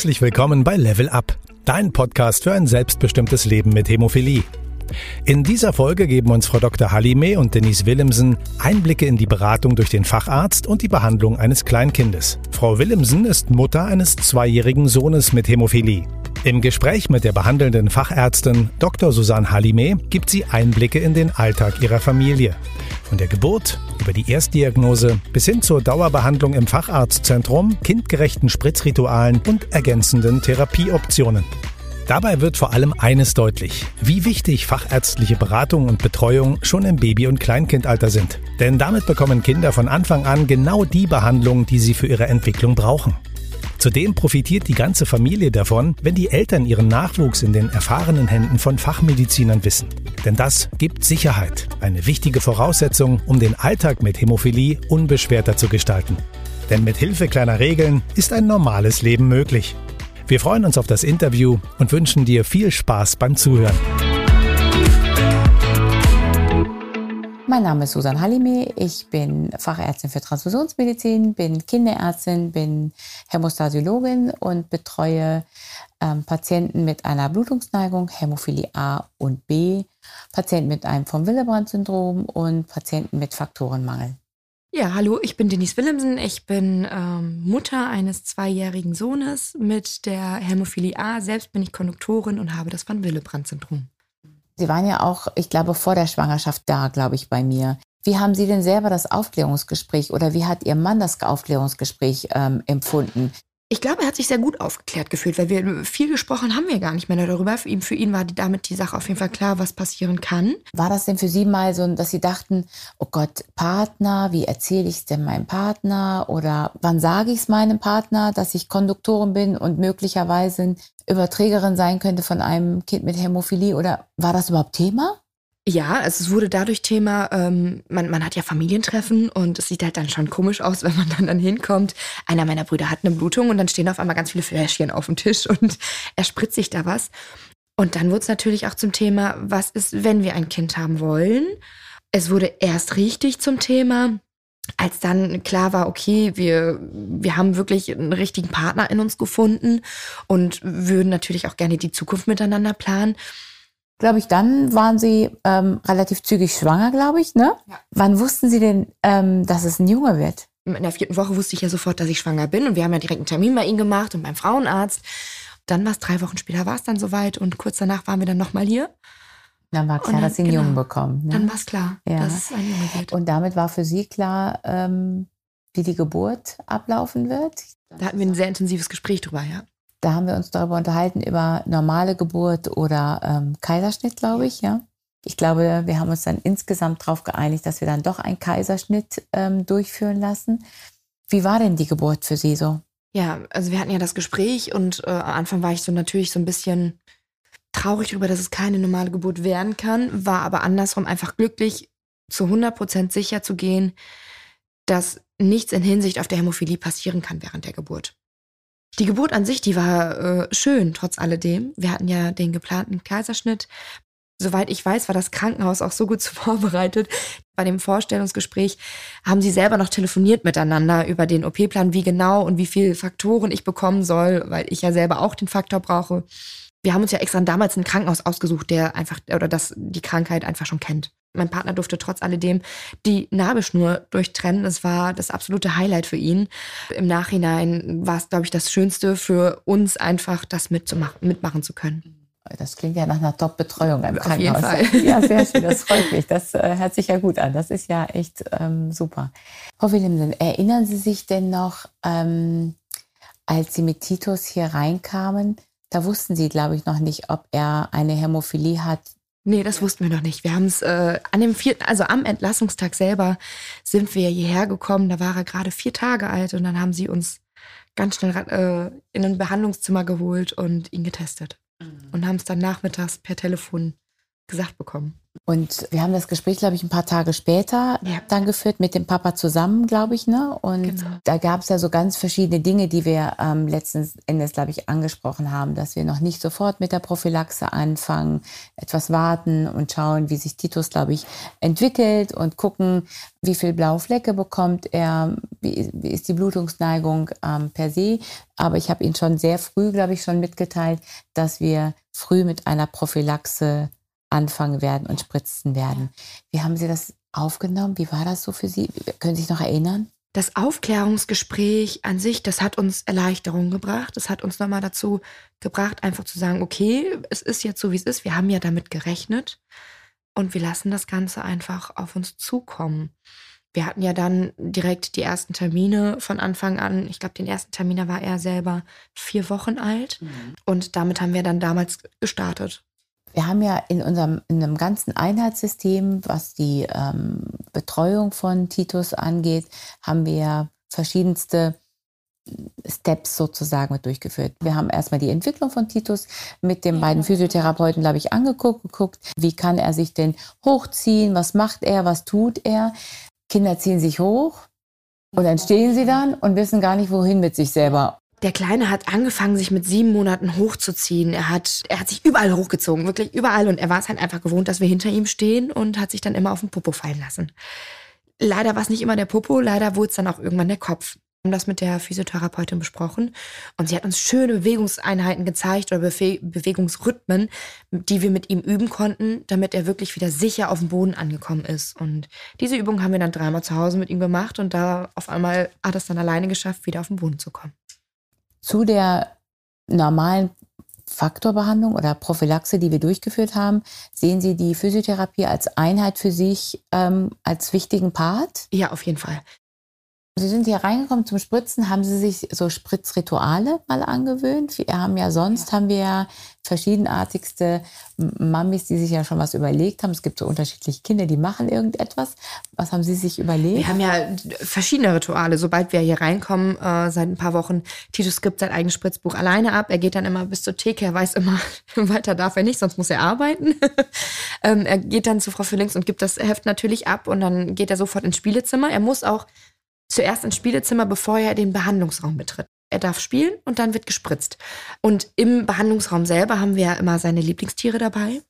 Herzlich willkommen bei Level Up, dein Podcast für ein selbstbestimmtes Leben mit Hämophilie. In dieser Folge geben uns Frau Dr. Halime und Denise Willemsen Einblicke in die Beratung durch den Facharzt und die Behandlung eines Kleinkindes. Frau Willemsen ist Mutter eines zweijährigen Sohnes mit Hämophilie. Im Gespräch mit der behandelnden Fachärztin Dr. Susanne Halime gibt sie Einblicke in den Alltag ihrer Familie. Von der Geburt über die Erstdiagnose bis hin zur Dauerbehandlung im Facharztzentrum, kindgerechten Spritzritualen und ergänzenden Therapieoptionen. Dabei wird vor allem eines deutlich, wie wichtig fachärztliche Beratung und Betreuung schon im Baby- und Kleinkindalter sind. Denn damit bekommen Kinder von Anfang an genau die Behandlung, die sie für ihre Entwicklung brauchen. Zudem profitiert die ganze Familie davon, wenn die Eltern ihren Nachwuchs in den erfahrenen Händen von Fachmedizinern wissen. Denn das gibt Sicherheit, eine wichtige Voraussetzung, um den Alltag mit Hämophilie unbeschwerter zu gestalten. Denn mit Hilfe kleiner Regeln ist ein normales Leben möglich. Wir freuen uns auf das Interview und wünschen dir viel Spaß beim Zuhören. Mein Name ist Susan Halime. Ich bin Fachärztin für Transfusionsmedizin, bin Kinderärztin, bin Hämostasiologin und betreue ähm, Patienten mit einer Blutungsneigung, Hämophilie A und B, Patienten mit einem von Willebrand-Syndrom und Patienten mit Faktorenmangel. Ja, hallo, ich bin Denise Willemsen. Ich bin ähm, Mutter eines zweijährigen Sohnes mit der Hämophilie A. Selbst bin ich Konduktorin und habe das von Willebrand-Syndrom. Sie waren ja auch, ich glaube, vor der Schwangerschaft da, glaube ich, bei mir. Wie haben Sie denn selber das Aufklärungsgespräch oder wie hat Ihr Mann das Aufklärungsgespräch ähm, empfunden? Ich glaube, er hat sich sehr gut aufgeklärt gefühlt, weil wir viel gesprochen haben wir gar nicht mehr darüber. Für ihn, für ihn war die, damit die Sache auf jeden Fall klar, was passieren kann. War das denn für Sie mal so, dass Sie dachten, oh Gott, Partner, wie erzähle ich es denn meinem Partner? Oder wann sage ich es meinem Partner, dass ich Konduktorin bin und möglicherweise Überträgerin sein könnte von einem Kind mit Hämophilie? Oder war das überhaupt Thema? Ja, also es wurde dadurch Thema, ähm, man, man hat ja Familientreffen und es sieht halt dann schon komisch aus, wenn man dann, dann hinkommt. Einer meiner Brüder hat eine Blutung und dann stehen auf einmal ganz viele Fläschchen auf dem Tisch und er spritzt sich da was. Und dann wurde es natürlich auch zum Thema, was ist, wenn wir ein Kind haben wollen? Es wurde erst richtig zum Thema, als dann klar war, okay, wir, wir haben wirklich einen richtigen Partner in uns gefunden und würden natürlich auch gerne die Zukunft miteinander planen glaube ich, dann waren Sie ähm, relativ zügig schwanger, glaube ich. Ne? Ja. Wann wussten Sie denn, ähm, dass es ein Junge wird? In der vierten Woche wusste ich ja sofort, dass ich schwanger bin. Und wir haben ja direkt einen Termin bei Ihnen gemacht und beim Frauenarzt. Dann war es drei Wochen später, war es dann soweit. Und kurz danach waren wir dann nochmal hier. Dann war klar, dann, dass Sie einen genau, Jungen bekommen. Ne? Dann war es klar, ja. dass es ein Junge wird. Und damit war für Sie klar, ähm, wie die Geburt ablaufen wird? Da hatten wir ein sehr intensives Gespräch drüber, ja. Da haben wir uns darüber unterhalten, über normale Geburt oder ähm, Kaiserschnitt, glaube ich, ja. Ich glaube, wir haben uns dann insgesamt darauf geeinigt, dass wir dann doch einen Kaiserschnitt ähm, durchführen lassen. Wie war denn die Geburt für Sie so? Ja, also wir hatten ja das Gespräch und äh, am Anfang war ich so natürlich so ein bisschen traurig darüber, dass es keine normale Geburt werden kann, war aber andersrum einfach glücklich, zu 100 Prozent sicher zu gehen, dass nichts in Hinsicht auf der Hämophilie passieren kann während der Geburt. Die Geburt an sich, die war äh, schön, trotz alledem. Wir hatten ja den geplanten Kaiserschnitt. Soweit ich weiß, war das Krankenhaus auch so gut vorbereitet. Bei dem Vorstellungsgespräch haben sie selber noch telefoniert miteinander über den OP-Plan, wie genau und wie viele Faktoren ich bekommen soll, weil ich ja selber auch den Faktor brauche. Wir haben uns ja extra damals ein Krankenhaus ausgesucht, der einfach oder das die Krankheit einfach schon kennt. Mein Partner durfte trotz alledem die Nabelschnur durchtrennen. Das war das absolute Highlight für ihn. Im Nachhinein war es, glaube ich, das Schönste für uns einfach, das mitzumachen, mitmachen zu können. Das klingt ja nach einer Top-Betreuung im Auf Krankenhaus. Auf jeden Fall. Ja, sehr schön. Das freut mich. Das äh, hört sich ja gut an. Das ist ja echt ähm, super. Frau Willemsen, erinnern Sie sich denn noch, ähm, als Sie mit Titus hier reinkamen, da wussten Sie, glaube ich, noch nicht, ob er eine Hämophilie hat, Nee, das wussten wir noch nicht. Wir haben es äh, an dem vierten, also am Entlassungstag selber sind wir hierher gekommen. Da war er gerade vier Tage alt und dann haben sie uns ganz schnell äh, in ein Behandlungszimmer geholt und ihn getestet. Mhm. Und haben es dann nachmittags per Telefon gesagt bekommen. Und wir haben das Gespräch, glaube ich, ein paar Tage später Ja. dann geführt mit dem Papa zusammen, glaube ich. Ne? Und Genau. da gab es ja so ganz verschiedene Dinge, die wir ähm, letzten Endes, glaube ich, angesprochen haben, dass wir noch nicht sofort mit der Prophylaxe anfangen, etwas warten und schauen, wie sich Titus, glaube ich, entwickelt und gucken, wie viel blaue Flecke bekommt er, wie, wie ist die Blutungsneigung ähm, per se. Aber ich habe ihn schon sehr früh, glaube ich, schon mitgeteilt, dass wir früh mit einer Prophylaxe anfangen werden und spritzen werden. Wie haben Sie das aufgenommen? Wie war das so für Sie? Können Sie sich noch erinnern? Das Aufklärungsgespräch an sich, das hat uns Erleichterung gebracht. Das hat uns nochmal dazu gebracht, einfach zu sagen, okay, es ist jetzt so, wie es ist. Wir haben ja damit gerechnet und wir lassen das Ganze einfach auf uns zukommen. Wir hatten ja dann direkt die ersten Termine von Anfang an. Ich glaube, den ersten Termin, da war er selber vier Wochen alt. Und damit haben wir dann damals gestartet. Wir haben ja in unserem in einem ganzen Einheitssystem, was die ähm, Betreuung von Titus angeht, haben wir verschiedenste Steps sozusagen mit durchgeführt. Wir haben erstmal die Entwicklung von Titus mit den beiden Physiotherapeuten, glaube ich, angeguckt, geguckt, wie kann er sich denn hochziehen, was macht er, was tut er. Kinder ziehen sich hoch und dann stehen sie dann und wissen gar nicht, wohin mit sich selber. Der Kleine hat angefangen, sich mit sieben Monaten hochzuziehen. Er hat, er hat sich überall hochgezogen, wirklich überall. Und er war es halt einfach gewohnt, dass wir hinter ihm stehen und hat sich dann immer auf den Popo fallen lassen. Leider war es nicht immer der Popo, leider wurde es dann auch irgendwann der Kopf. Wir haben das mit der Physiotherapeutin besprochen und sie hat uns schöne Bewegungseinheiten gezeigt oder Befe Bewegungsrhythmen, die wir mit ihm üben konnten, damit er wirklich wieder sicher auf dem Boden angekommen ist. Und diese Übung haben wir dann dreimal zu Hause mit ihm gemacht und da auf einmal hat er es dann alleine geschafft, wieder auf den Boden zu kommen. Zu der normalen Faktorbehandlung oder Prophylaxe, die wir durchgeführt haben, sehen Sie die Physiotherapie als Einheit für sich ähm, als wichtigen Part? Ja, auf jeden Fall. Sie sind hier reingekommen zum Spritzen. Haben Sie sich so Spritzrituale mal angewöhnt? Wir haben ja sonst haben wir ja verschiedenartigste Mamis, die sich ja schon was überlegt haben. Es gibt so unterschiedliche Kinder, die machen irgendetwas. Was haben Sie sich überlegt? Wir haben ja verschiedene Rituale. Sobald wir hier reinkommen, äh, seit ein paar Wochen, Titus gibt sein eigenes Spritzbuch alleine ab. Er geht dann immer bis zur Theke. Er weiß immer, weiter darf er nicht, sonst muss er arbeiten. ähm, er geht dann zu Frau Füllings und gibt das Heft natürlich ab und dann geht er sofort ins Spielezimmer. Er muss auch zuerst ins Spielezimmer, bevor er den Behandlungsraum betritt. Er darf spielen und dann wird gespritzt. Und im Behandlungsraum selber haben wir ja immer seine Lieblingstiere dabei.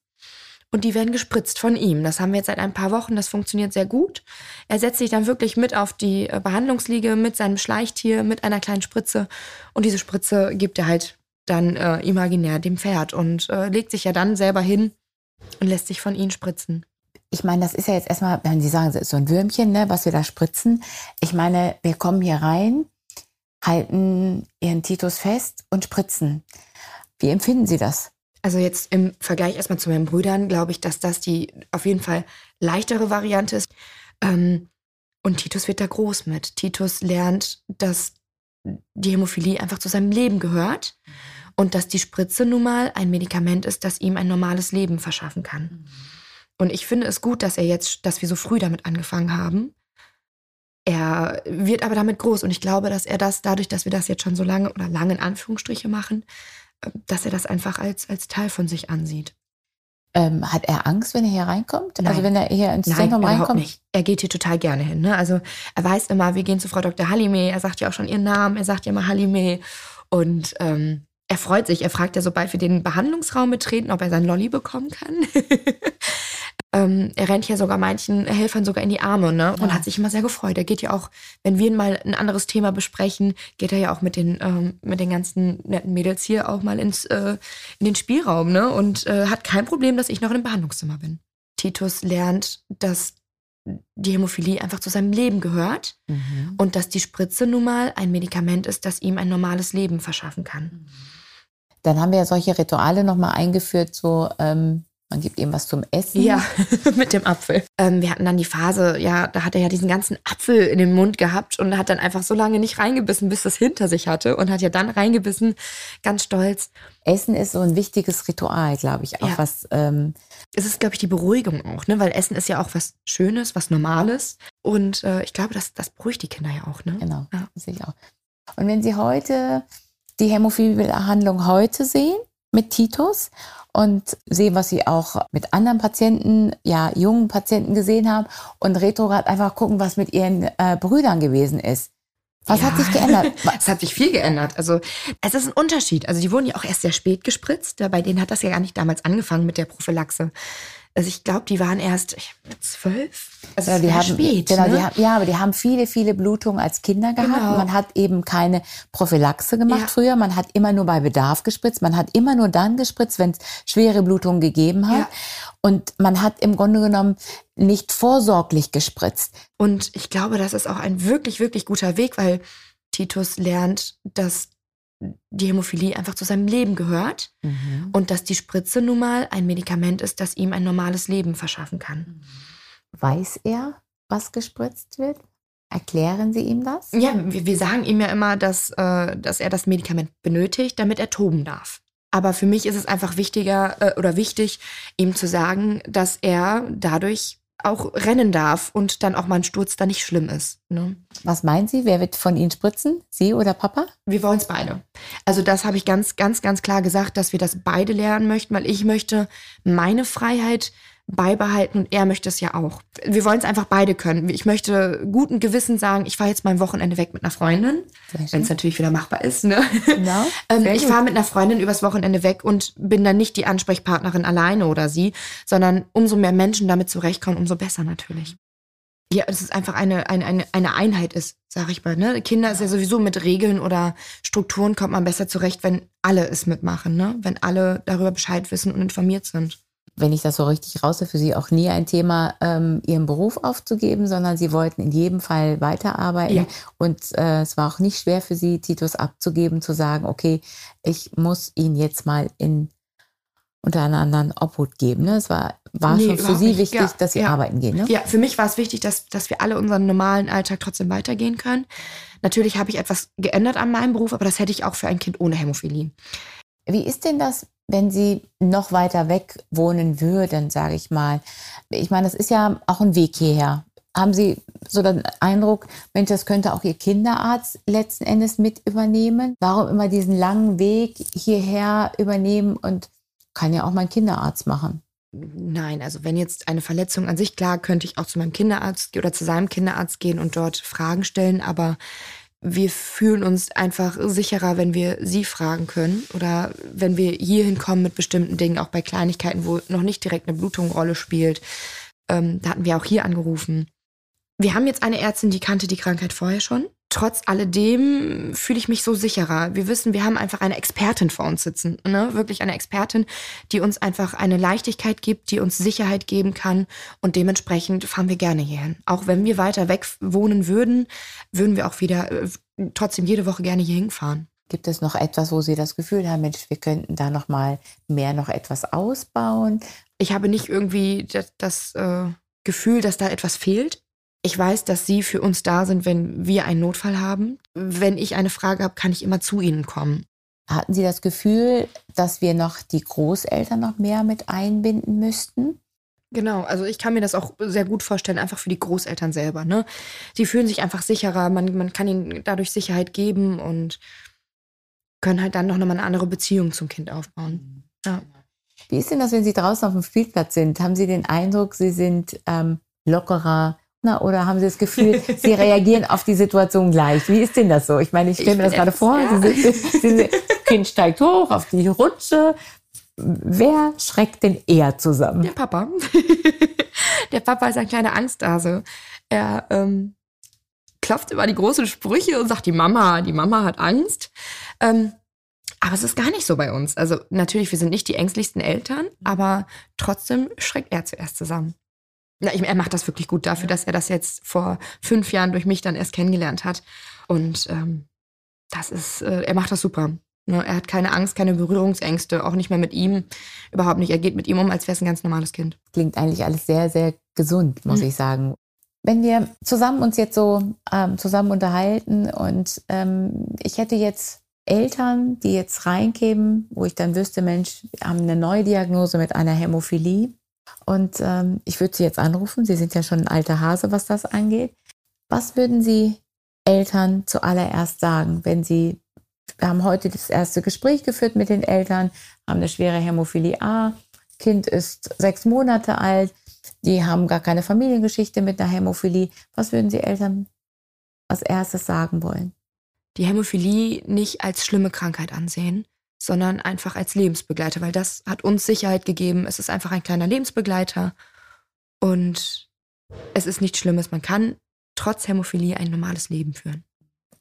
Und die werden gespritzt von ihm. Das haben wir jetzt seit ein paar Wochen. Das funktioniert sehr gut. Er setzt sich dann wirklich mit auf die äh, Behandlungsliege mit seinem Schleichtier, mit einer kleinen Spritze. Und diese Spritze gibt er halt dann äh, imaginär dem Pferd und äh, legt sich ja dann selber hin und lässt sich von ihm spritzen. Ich meine, das ist ja jetzt erstmal, wenn Sie sagen, es ist so ein Würmchen, ne, was wir da spritzen. Ich meine, wir kommen hier rein, halten Ihren Titus fest und spritzen. Wie empfinden Sie das? Also jetzt im Vergleich erstmal zu meinen Brüdern glaube ich, dass das die auf jeden Fall leichtere Variante ist. Ähm, und Titus wird da groß mit. Titus lernt, dass die Hämophilie einfach zu seinem Leben gehört und dass die Spritze nun mal ein Medikament ist, das ihm ein normales Leben verschaffen kann. Und ich finde es gut, dass er jetzt, dass wir so früh damit angefangen haben. Er wird aber damit groß und ich glaube, dass er das dadurch, dass wir das jetzt schon so lange oder lange in Anführungsstriche machen, äh, dass er das einfach als, als Teil von sich ansieht. Ähm, hat er Angst, wenn er hier reinkommt? Also Nein. wenn er hier ins Nein, Zentrum reinkommt? nicht. Er geht hier total gerne hin. Ne? Also er weiß immer, wir gehen zu Frau Dr. Halime. Er sagt ja auch schon ihren Namen. Er sagt ja immer Halime. Und ähm, er freut sich. Er fragt ja, sobald wir den Behandlungsraum betreten, ob er sein Lolli bekommen kann. ähm, er rennt ja sogar manchen Helfern sogar in die Arme ne? und Ja. hat sich immer sehr gefreut. Er geht ja auch, wenn wir mal ein anderes Thema besprechen, geht er ja auch mit den, ähm, mit den ganzen netten Mädels hier auch mal ins, äh, in den Spielraum ne? und äh, hat kein Problem, dass ich noch in dem Behandlungszimmer bin. Titus lernt, dass die Hämophilie einfach zu seinem Leben gehört Mhm. und dass die Spritze nun mal ein Medikament ist, das ihm ein normales Leben verschaffen kann. Dann haben wir ja solche Rituale nochmal eingeführt, so ähm, man gibt ihm was zum Essen. Ja, mit dem Apfel. Ähm, wir hatten dann die Phase, ja, da hat er ja diesen ganzen Apfel in den Mund gehabt und hat dann einfach so lange nicht reingebissen, bis es hinter sich hatte und hat ja dann reingebissen, ganz stolz. Essen ist so ein wichtiges Ritual, glaube ich, auch Ja. was ähm, Es ist, glaube ich, die Beruhigung auch, ne? Weil Essen ist ja auch was Schönes, was Normales. Und äh, ich glaube, das, das beruhigt die Kinder ja auch, ne? Genau, Ja. das sehe ich auch. Und wenn Sie heute die Hämophilbehandlung heute sehen mit Titus und sehe, was sie auch mit anderen Patienten, ja, jungen Patienten gesehen haben und retrograd einfach gucken, was mit ihren äh, Brüdern gewesen ist. Was ja. hat sich geändert? Es hat sich viel geändert. Also es ist ein Unterschied. Also die wurden ja auch erst sehr spät gespritzt. Bei denen hat das ja gar nicht damals angefangen mit der Prophylaxe. Also ich glaube, die waren erst zwölf. Also ja, die haben, spät. Genau, ne? die haben, ja, aber die haben viele, viele Blutungen als Kinder gehabt. Genau. Man hat eben keine Prophylaxe gemacht ja. früher. Man hat immer nur bei Bedarf gespritzt. Man hat immer nur dann gespritzt, wenn es schwere Blutungen gegeben hat. Ja. Und man hat im Grunde genommen nicht vorsorglich gespritzt. Und ich glaube, das ist auch ein wirklich, wirklich guter Weg, weil Titus lernt, dass die Hämophilie einfach zu seinem Leben gehört mhm. und dass die Spritze nun mal ein Medikament ist, das ihm ein normales Leben verschaffen kann. Weiß er, was gespritzt wird? Erklären Sie ihm das? Ja, wir, wir sagen ihm ja immer, dass, äh, dass er das Medikament benötigt, damit er toben darf. Aber für mich ist es einfach wichtiger äh, oder wichtig, ihm zu sagen, dass er dadurch auch rennen darf und dann auch mal ein Sturz da nicht schlimm ist. Ne? Was meinen Sie? Wer wird von Ihnen spritzen? Sie oder Papa? Wir wollen es beide. Also das habe ich ganz, ganz, ganz klar gesagt, dass wir das beide lernen möchten, weil ich möchte meine Freiheit beibehalten und er möchte es ja auch. Wir wollen es einfach beide können. Ich möchte guten Gewissen sagen, ich fahre jetzt mal ein Wochenende weg mit einer Freundin, wenn es natürlich wieder machbar ist. Ne? Genau. ähm, ich fahre mit einer Freundin übers Wochenende weg und bin dann nicht die Ansprechpartnerin alleine oder sie, sondern umso mehr Menschen damit zurechtkommen, umso besser natürlich. Ja, es ist einfach eine, eine, eine, eine Einheit ist, sag ich mal. Ne? Kinder ist ja sowieso mit Regeln oder Strukturen kommt man besser zurecht, wenn alle es mitmachen, ne? wenn alle darüber Bescheid wissen und informiert sind wenn ich das so richtig raushöre, für Sie auch nie ein Thema, ähm, Ihren Beruf aufzugeben, sondern Sie wollten in jedem Fall weiterarbeiten. Ja. Und äh, es war auch nicht schwer für Sie, Titus abzugeben, zu sagen, okay, ich muss ihn jetzt mal in unter anderem Obhut geben. Ne? Es war, war nee, schon für Sie nicht. wichtig, ja, dass Sie ja. arbeiten gehen. Ne? Ja, für mich war es wichtig, dass, dass wir alle unseren normalen Alltag trotzdem weitergehen können. Natürlich habe ich etwas geändert an meinem Beruf, aber das hätte ich auch für ein Kind ohne Hämophilie. Wie ist denn das wenn sie noch weiter weg wohnen würden, sage ich mal. Ich meine, das ist ja auch ein Weg hierher. Haben Sie so den Eindruck, Mensch, das könnte auch Ihr Kinderarzt letzten Endes mit übernehmen? Warum immer diesen langen Weg hierher übernehmen und kann ja auch mein Kinderarzt machen? Nein, also wenn jetzt eine Verletzung an sich klar, könnte ich auch zu meinem Kinderarzt oder zu seinem Kinderarzt gehen und dort Fragen stellen, aber wir fühlen uns einfach sicherer, wenn wir sie fragen können oder wenn wir hier hinkommen mit bestimmten Dingen, auch bei Kleinigkeiten, wo noch nicht direkt eine Blutung Rolle spielt. Ähm, da hatten wir auch hier angerufen. Wir haben jetzt eine Ärztin, die kannte die Krankheit vorher schon trotz alledem fühle ich mich so sicherer. Wir wissen, wir haben einfach eine Expertin vor uns sitzen, ne? wirklich eine Expertin, die uns einfach eine Leichtigkeit gibt, die uns Sicherheit geben kann und dementsprechend fahren wir gerne hierhin. Auch wenn wir weiter weg wohnen würden, würden wir auch wieder äh, trotzdem jede Woche gerne hier hinfahren. Gibt es noch etwas, wo Sie das Gefühl haben, Mensch, wir könnten da noch mal mehr noch etwas ausbauen? Ich habe nicht irgendwie das, das äh, Gefühl, dass da etwas fehlt. Ich weiß, dass Sie für uns da sind, wenn wir einen Notfall haben. Wenn ich eine Frage habe, kann ich immer zu Ihnen kommen. Hatten Sie das Gefühl, dass wir noch die Großeltern noch mehr mit einbinden müssten? Genau, also ich kann mir das auch sehr gut vorstellen, einfach für die Großeltern selber. Ne? Die fühlen sich einfach sicherer, man, man kann ihnen dadurch Sicherheit geben und können halt dann noch mal eine andere Beziehung zum Kind aufbauen. Ja. Wie ist denn das, wenn Sie draußen auf dem Spielplatz sind? Haben Sie den Eindruck, Sie sind ähm, lockerer, na, oder haben Sie das Gefühl, Sie reagieren auf die Situation gleich? Wie ist denn das so? Ich meine, ich stelle mir das gerade vor. Ja. Sie sind, Sie sind, kind steigt hoch auf die Rutsche. Wer schreckt denn eher zusammen? Der Papa. Der Papa ist ein kleiner Angsthase. Er ähm, klopft immer die großen Sprüche und sagt, die Mama, die Mama hat Angst. Ähm, aber es ist gar nicht so bei uns. Also natürlich, wir sind nicht die ängstlichsten Eltern, aber trotzdem schreckt er zuerst zusammen. Na, ich, er macht das wirklich gut dafür, dass er das jetzt vor fünf Jahren durch mich dann erst kennengelernt hat. Und ähm, das ist, äh, er macht das super. Ne? Er hat keine Angst, keine Berührungsängste, auch nicht mehr mit ihm. Überhaupt nicht. Er geht mit ihm um, als wäre es ein ganz normales Kind. Klingt eigentlich alles sehr, sehr gesund, muss mhm. ich sagen. Wenn wir zusammen uns jetzt so ähm, zusammen unterhalten und ähm, ich hätte jetzt Eltern, die jetzt reinkämen, wo ich dann wüsste, Mensch, wir haben eine neue Diagnose mit einer Hämophilie und ähm, ich würde Sie jetzt anrufen. Sie sind ja schon ein alter Hase, was das angeht. Was würden Sie Eltern zuallererst sagen, wenn Sie Wir haben heute das erste Gespräch geführt mit den Eltern, haben eine schwere Hämophilie A. Kind ist sechs Monate alt. Die haben gar keine Familiengeschichte mit einer Hämophilie. Was würden Sie Eltern als erstes sagen wollen? Die Hämophilie nicht als schlimme Krankheit ansehen, sondern einfach als Lebensbegleiter, weil das hat uns Sicherheit gegeben. Es ist einfach ein kleiner Lebensbegleiter und es ist nichts Schlimmes. Man kann trotz Hämophilie ein normales Leben führen.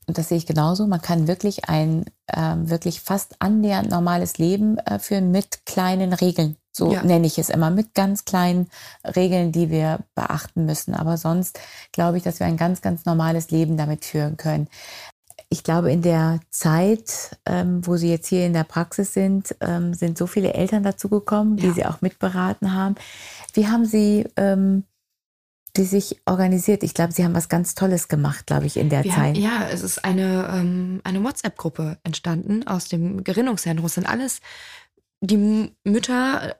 Und das sehe ich genauso. Man kann wirklich ein äh, wirklich fast annähernd normales Leben äh, führen mit kleinen Regeln. So ja. nenne ich es immer, mit ganz kleinen Regeln, die wir beachten müssen. Aber sonst glaube ich, dass wir ein ganz, ganz normales Leben damit führen können. Ich glaube, in der Zeit, ähm, wo Sie jetzt hier in der Praxis sind, ähm, sind so viele Eltern dazugekommen, ja. die Sie auch mitberaten haben. Wie haben Sie ähm, die sich organisiert. Ich glaube, Sie haben was ganz Tolles gemacht, glaube ich, in der Wir Zeit. Haben, ja, es ist eine, ähm, eine WhatsApp-Gruppe entstanden aus dem Gerinnungszentrum. Es sind alles die Mütter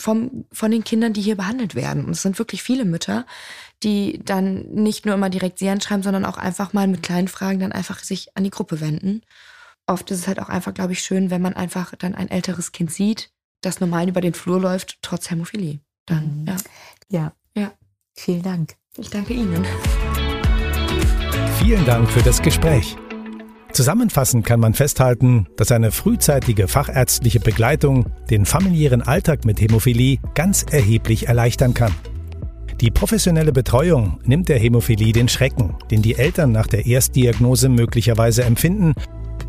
vom, von den Kindern, die hier behandelt werden. Und es sind wirklich viele Mütter, die dann nicht nur immer direkt sie anschreiben, sondern auch einfach mal mit kleinen Fragen dann einfach sich an die Gruppe wenden. Oft ist es halt auch einfach, glaube ich, schön, wenn man einfach dann ein älteres Kind sieht, das normal über den Flur läuft, trotz Hämophilie. Dann, mhm. ja. Ja. Ja. Vielen Dank. Ich danke Ihnen. Vielen Dank für das Gespräch. Zusammenfassend kann man festhalten, dass eine frühzeitige fachärztliche Begleitung den familiären Alltag mit Hämophilie ganz erheblich erleichtern kann. Die professionelle Betreuung nimmt der Hämophilie den Schrecken, den die Eltern nach der Erstdiagnose möglicherweise empfinden,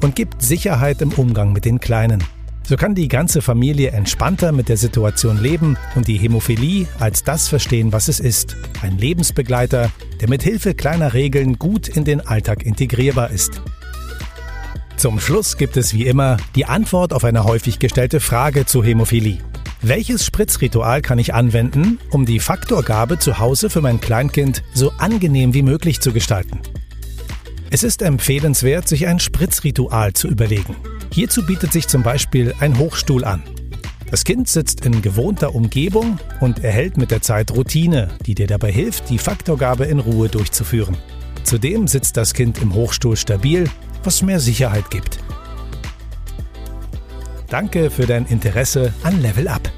und gibt Sicherheit im Umgang mit den Kleinen. So kann die ganze Familie entspannter mit der Situation leben und die Hämophilie als das verstehen, was es ist. Ein Lebensbegleiter, der mit Hilfe kleiner Regeln gut in den Alltag integrierbar ist. Zum Schluss gibt es wie immer die Antwort auf eine häufig gestellte Frage zu Hämophilie. Welches Spritzritual kann ich anwenden, um die Faktorgabe zu Hause für mein Kleinkind so angenehm wie möglich zu gestalten? Es ist empfehlenswert, sich ein Spritzritual zu überlegen. Hierzu bietet sich zum Beispiel ein Hochstuhl an. Das Kind sitzt in gewohnter Umgebung und erhält mit der Zeit Routine, die dir dabei hilft, die Faktorgabe in Ruhe durchzuführen. Zudem sitzt das Kind im Hochstuhl stabil, was mehr Sicherheit gibt. Danke für dein Interesse an Level Up.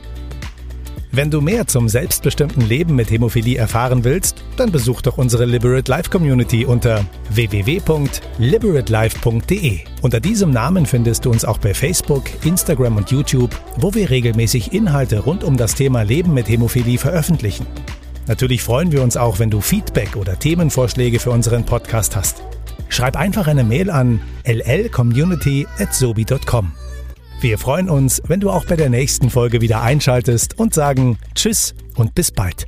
Wenn du mehr zum selbstbestimmten Leben mit Hämophilie erfahren willst, dann besuch doch unsere Liberate Life Community unter www.liberatelife.de. Unter diesem Namen findest du uns auch bei Facebook, Instagram und YouTube, wo wir regelmäßig Inhalte rund um das Thema Leben mit Hämophilie veröffentlichen. Natürlich freuen wir uns auch, wenn du Feedback oder Themenvorschläge für unseren Podcast hast. Schreib einfach eine Mail an llcommunity@sobi.com. Wir freuen uns, wenn du auch bei der nächsten Folge wieder einschaltest und sagen Tschüss und bis bald.